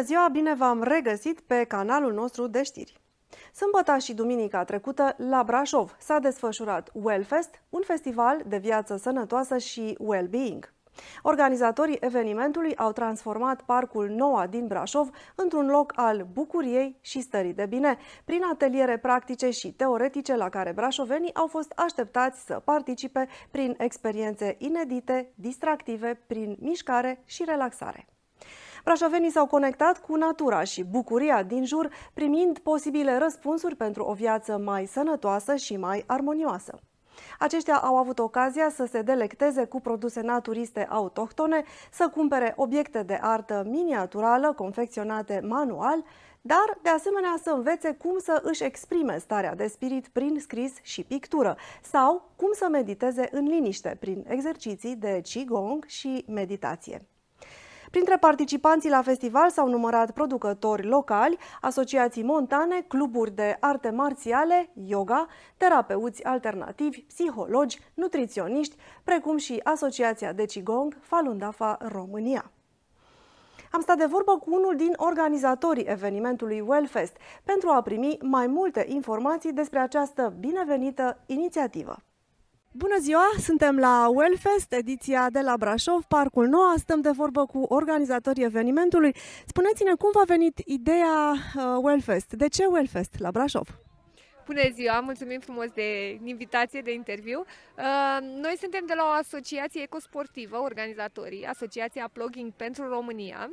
Bună ziua, bine v-am regăsit pe canalul nostru de știri. Sâmbătă și duminica trecută, la Brașov, s-a desfășurat Wellfest, un festival de viață sănătoasă și well-being. Organizatorii evenimentului au transformat parcul Noua din Brașov într-un loc al bucuriei și stării de bine, prin ateliere practice și teoretice la care brașovenii au fost așteptați să participe prin experiențe inedite, distractive, prin mișcare și relaxare. Brașovenii s-au conectat cu natura și bucuria din jur, primind posibile răspunsuri pentru o viață mai sănătoasă și mai armonioasă. Aceștia au avut ocazia să se delecteze cu produse naturiste autohtone, să cumpere obiecte de artă miniaturală confecționate manual, dar de asemenea să învețe cum să își exprime starea de spirit prin scris și pictură sau cum să mediteze în liniște prin exerciții de qigong și meditație. Printre participanții la festival s-au numărat producători locali, asociații montane, cluburi de arte marțiale, yoga, terapeuți alternativi, psihologi, nutriționiști, precum și Asociația de Qigong Falun Dafa România. Am stat de vorbă cu unul din organizatorii evenimentului Wellfest pentru a primi mai multe informații despre această binevenită inițiativă. Bună ziua! Suntem la Wellfest, ediția de la Brașov, Parcul Nou. Stăm de vorbă cu organizatorii evenimentului. Spuneți-ne cum v-a venit ideea uh, Wellfest? De ce Wellfest la Brașov? Bună ziua, mulțumim frumos de invitație, de interviu. Uh, noi suntem de la o asociație ecosportivă, organizatorii, Asociația Plugging pentru România.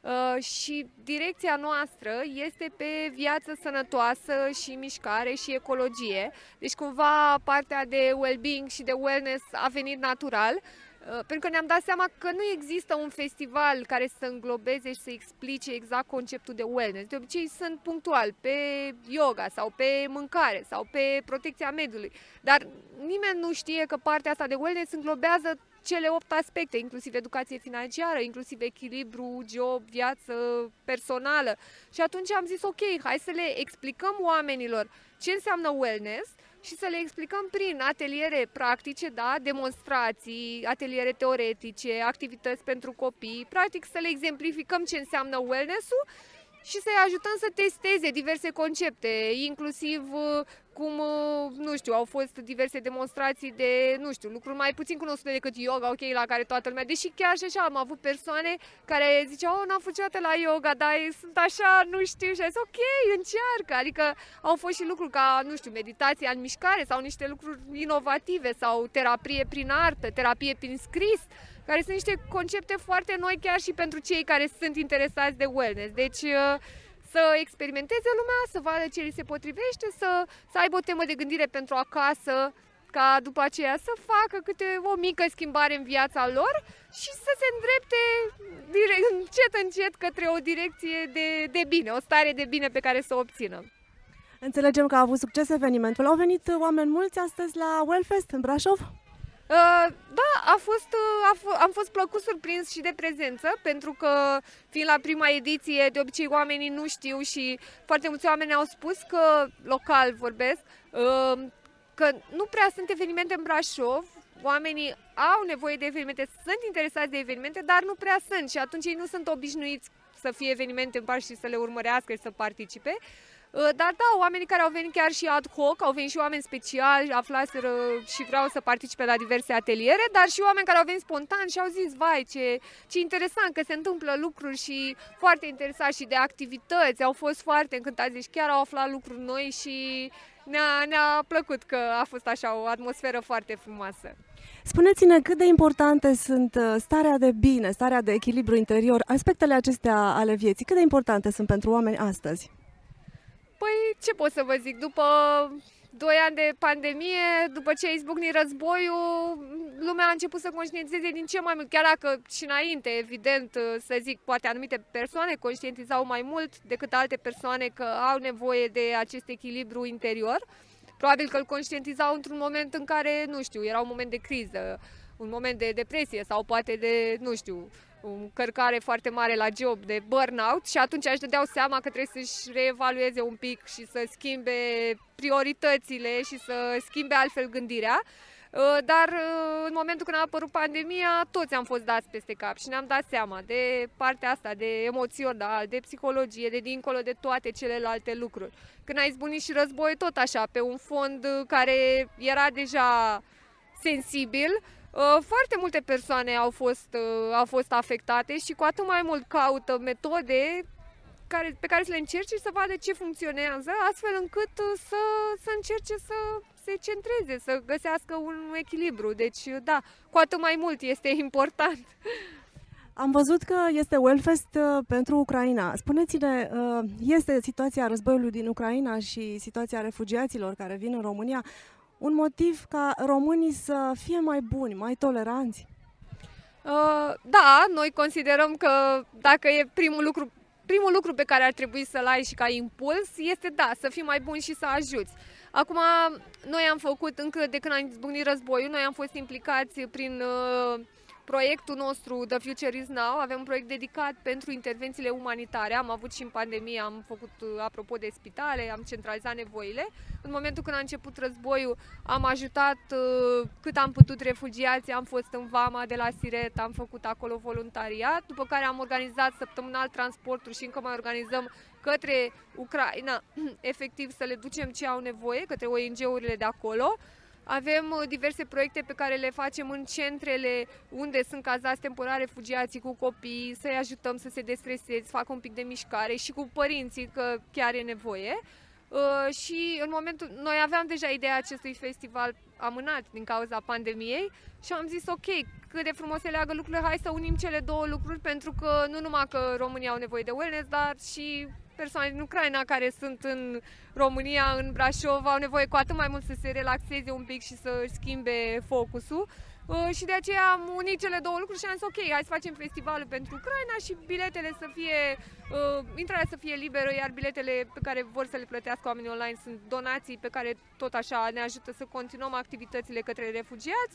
Uh, și direcția noastră este pe viață sănătoasă și mișcare și ecologie. Deci cumva partea de well-being și de wellness a venit natural. Uh, pentru că ne-am dat seama că nu există un festival care să înglobeze și să explice exact conceptul de wellness. De obicei sunt punctual pe yoga sau pe mâncare sau pe protecția mediului, dar nimeni nu știe că partea asta de wellness înglobează cele opt aspecte, inclusiv educație financiară, inclusiv echilibru, job, viață personală. Și atunci am zis, ok, hai să le explicăm oamenilor ce înseamnă wellness și să le explicăm prin ateliere practice, da, demonstrații, ateliere teoretice, activități pentru copii, practic să le exemplificăm ce înseamnă wellness-ul și să-i ajutăm să testeze diverse concepte, inclusiv uh, cum, uh, nu știu, au fost diverse demonstrații de, nu știu, lucruri mai puțin cunoscute decât yoga, ok, la care toată lumea, deși chiar și așa am avut persoane care ziceau, oh, n-am fost la yoga, dar sunt așa, nu știu, și a zis, ok, încearcă, adică au fost și lucruri ca, nu știu, meditația în mișcare sau niște lucruri inovative sau terapie prin artă, terapie prin scris, care sunt niște concepte foarte noi chiar și pentru cei care sunt interesați de wellness. Deci uh, să experimenteze lumea, să vadă ce li se potrivește, să, să aibă o temă de gândire pentru acasă, ca după aceea să facă câte o mică schimbare în viața lor și să se îndrepte direct, încet, încet către o direcție de, de bine, o stare de bine pe care să o obțină. Înțelegem că a avut succes evenimentul. Au venit oameni mulți astăzi la Wellfest în Brașov? Uh, da, a fost, uh, a f- am fost plăcut surprins și de prezență, pentru că, fiind la prima ediție, de obicei oamenii nu știu și foarte mulți oameni au spus că, local vorbesc, uh, că nu prea sunt evenimente în Brașov, oamenii au nevoie de evenimente, sunt interesați de evenimente, dar nu prea sunt și atunci ei nu sunt obișnuiți să fie evenimente în Brașov și să le urmărească și să participe. Uh, dar da, oamenii care au venit chiar și ad hoc, au venit și oameni speciali, aflaseră și vreau să participe la diverse ateliere, dar și oameni care au venit spontan și au zis, vai, ce, ce interesant că se întâmplă lucruri și foarte interesat și de activități, au fost foarte încântați, deci chiar au aflat lucruri noi și ne-a, ne-a plăcut că a fost așa o atmosferă foarte frumoasă. Spuneți-ne cât de importante sunt uh, starea de bine, starea de echilibru interior, aspectele acestea ale vieții, cât de importante sunt pentru oameni astăzi? Păi, ce pot să vă zic, după 2 ani de pandemie, după ce a izbucnit războiul, lumea a început să conștientizeze din ce mai mult, chiar dacă și înainte, evident, să zic, poate anumite persoane conștientizau mai mult decât alte persoane că au nevoie de acest echilibru interior. Probabil că îl conștientizau într-un moment în care, nu știu, era un moment de criză, un moment de depresie sau poate de, nu știu, o încărcare foarte mare la job de burnout și atunci își dădeau seama că trebuie să-și reevalueze un pic și să schimbe prioritățile și să schimbe altfel gândirea. dar în momentul când a apărut pandemia, toți am fost dați peste cap și ne-am dat seama de partea asta, de emoțional, de psihologie, de dincolo de toate celelalte lucruri. Când a izbunit și război, tot așa, pe un fond care era deja sensibil, foarte multe persoane au fost, au fost afectate și cu atât mai mult caută metode care, pe care să le încerce și să vadă ce funcționează, astfel încât uh, să, să încerce să se centreze, să găsească un echilibru. Deci, da, cu atât mai mult este important. Am văzut că este Wellfest uh, pentru Ucraina. Spuneți-ne, uh, este situația războiului din Ucraina și situația refugiaților care vin în România un motiv ca românii să fie mai buni, mai toleranți? da, noi considerăm că dacă e primul lucru primul lucru pe care ar trebui să-l ai și ca impuls este, da, să fii mai bun și să ajuți. Acum, noi am făcut, încă de când am izbucnit războiul, noi am fost implicați prin uh, proiectul nostru The Future is Now. Avem un proiect dedicat pentru intervențiile umanitare. Am avut și în pandemie, am făcut, uh, apropo de spitale, am centralizat nevoile. În momentul când a început războiul, am ajutat uh, cât am putut refugiații, am fost în Vama de la Siret, am făcut acolo voluntariat, după care am organizat săptămânal transportul și încă mai organizăm către Ucraina, efectiv să le ducem ce au nevoie, către ONG-urile de acolo. Avem uh, diverse proiecte pe care le facem în centrele unde sunt cazați temporar refugiații cu copii, să-i ajutăm să se destreseze, să facă un pic de mișcare și cu părinții, că chiar e nevoie. Uh, și în momentul, noi aveam deja ideea acestui festival amânat din cauza pandemiei și am zis ok, cât de frumos se leagă lucrurile, hai să unim cele două lucruri pentru că nu numai că România au nevoie de wellness, dar și persoane din Ucraina care sunt în România, în Brașov, au nevoie cu atât mai mult să se relaxeze un pic și să schimbe focusul. Uh, și de aceea am unit cele două lucruri și am zis ok, hai să facem festivalul pentru Ucraina și biletele să fie, uh, intrarea să fie liberă, iar biletele pe care vor să le plătească oamenii online sunt donații pe care tot așa ne ajută să continuăm activitățile către refugiați.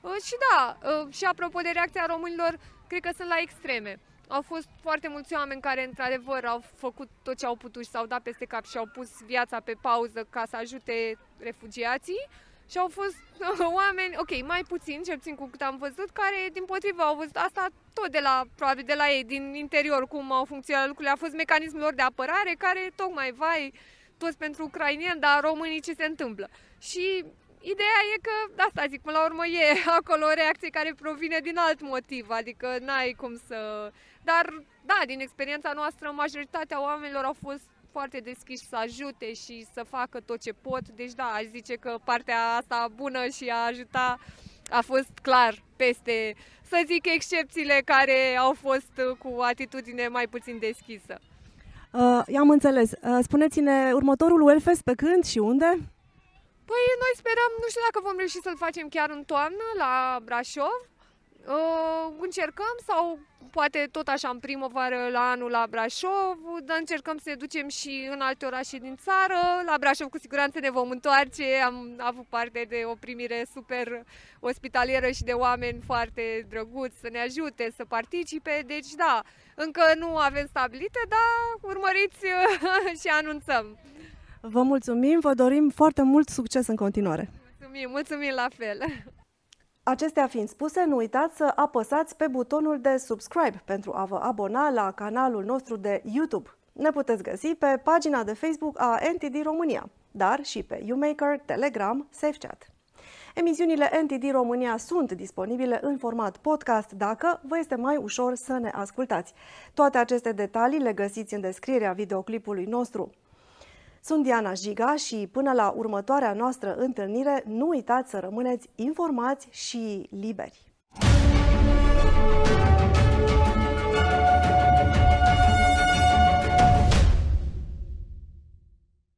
Uh, și da, uh, și apropo de reacția românilor, cred că sunt la extreme. Au fost foarte mulți oameni care, într-adevăr, au făcut tot ce au putut și s-au dat peste cap și au pus viața pe pauză ca să ajute refugiații. Și au fost oameni, ok, mai puțin, cel puțin cu cât am văzut, care, din potrivă, au văzut asta tot de la, probabil de la ei, din interior, cum au funcționat lucrurile. A fost mecanismul lor de apărare, care, tocmai, vai, toți pentru ucrainieni, dar românii ce se întâmplă. Și Ideea e că, asta zic, până la urmă e acolo o reacție care provine din alt motiv, adică n-ai cum să... Dar, da, din experiența noastră, majoritatea oamenilor au fost foarte deschiși să ajute și să facă tot ce pot. Deci, da, aș zice că partea asta bună și a ajuta a fost clar peste, să zic, excepțiile care au fost cu atitudine mai puțin deschisă. Uh, i-am înțeles. Uh, spuneți-ne următorul Wellfest pe când și unde? Păi noi sperăm, nu știu dacă vom reuși să-l facem chiar în toamnă la Brașov. Uh, încercăm sau poate tot așa în primăvară la anul la Brașov, dar încercăm să ne ducem și în alte orașe din țară. La Brașov cu siguranță ne vom întoarce, am avut parte de o primire super ospitalieră și de oameni foarte drăguți să ne ajute să participe, deci da, încă nu avem stabilite, dar urmăriți și anunțăm. Vă mulțumim, vă dorim foarte mult succes în continuare. Mulțumim, mulțumim la fel. Acestea fiind spuse, nu uitați să apăsați pe butonul de subscribe pentru a vă abona la canalul nostru de YouTube. Ne puteți găsi pe pagina de Facebook a NTD România, dar și pe YouMaker, Telegram, SafeChat. Emisiunile NTD România sunt disponibile în format podcast dacă vă este mai ușor să ne ascultați. Toate aceste detalii le găsiți în descrierea videoclipului nostru. Sunt Diana Jiga și până la următoarea noastră întâlnire, nu uitați să rămâneți informați și liberi.